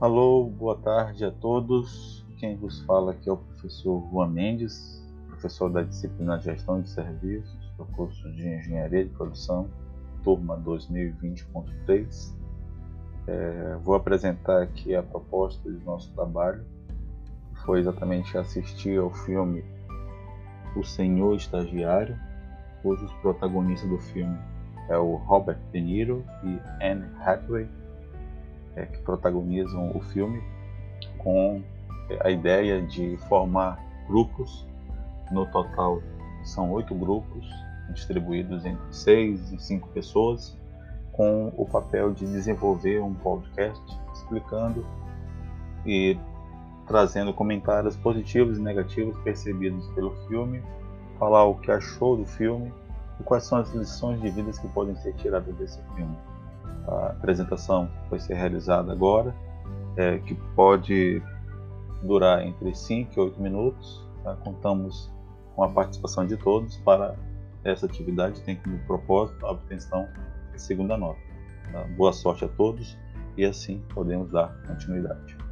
Alô, boa tarde a todos. Quem vos fala aqui é o professor Juan Mendes, professor da disciplina Gestão de Serviços do curso de Engenharia de Produção, turma 2020.3. É, vou apresentar aqui a proposta do nosso trabalho. Foi exatamente assistir ao filme O Senhor Estagiário, cujos protagonistas do filme é o Robert De Niro e Anne Hathaway, é, que protagonizam o filme com a ideia de formar grupos. No total, são oito grupos distribuídos entre seis e cinco pessoas, com o papel de desenvolver um podcast explicando e trazendo comentários positivos e negativos percebidos pelo filme, falar o que achou do filme e quais são as lições de vida que podem ser tiradas desse filme. A apresentação vai ser realizada agora, é, que pode durar entre 5 e 8 minutos. Tá? Contamos com a participação de todos para essa atividade, tem como propósito a obtenção da segunda nota. Tá? Boa sorte a todos e assim podemos dar continuidade.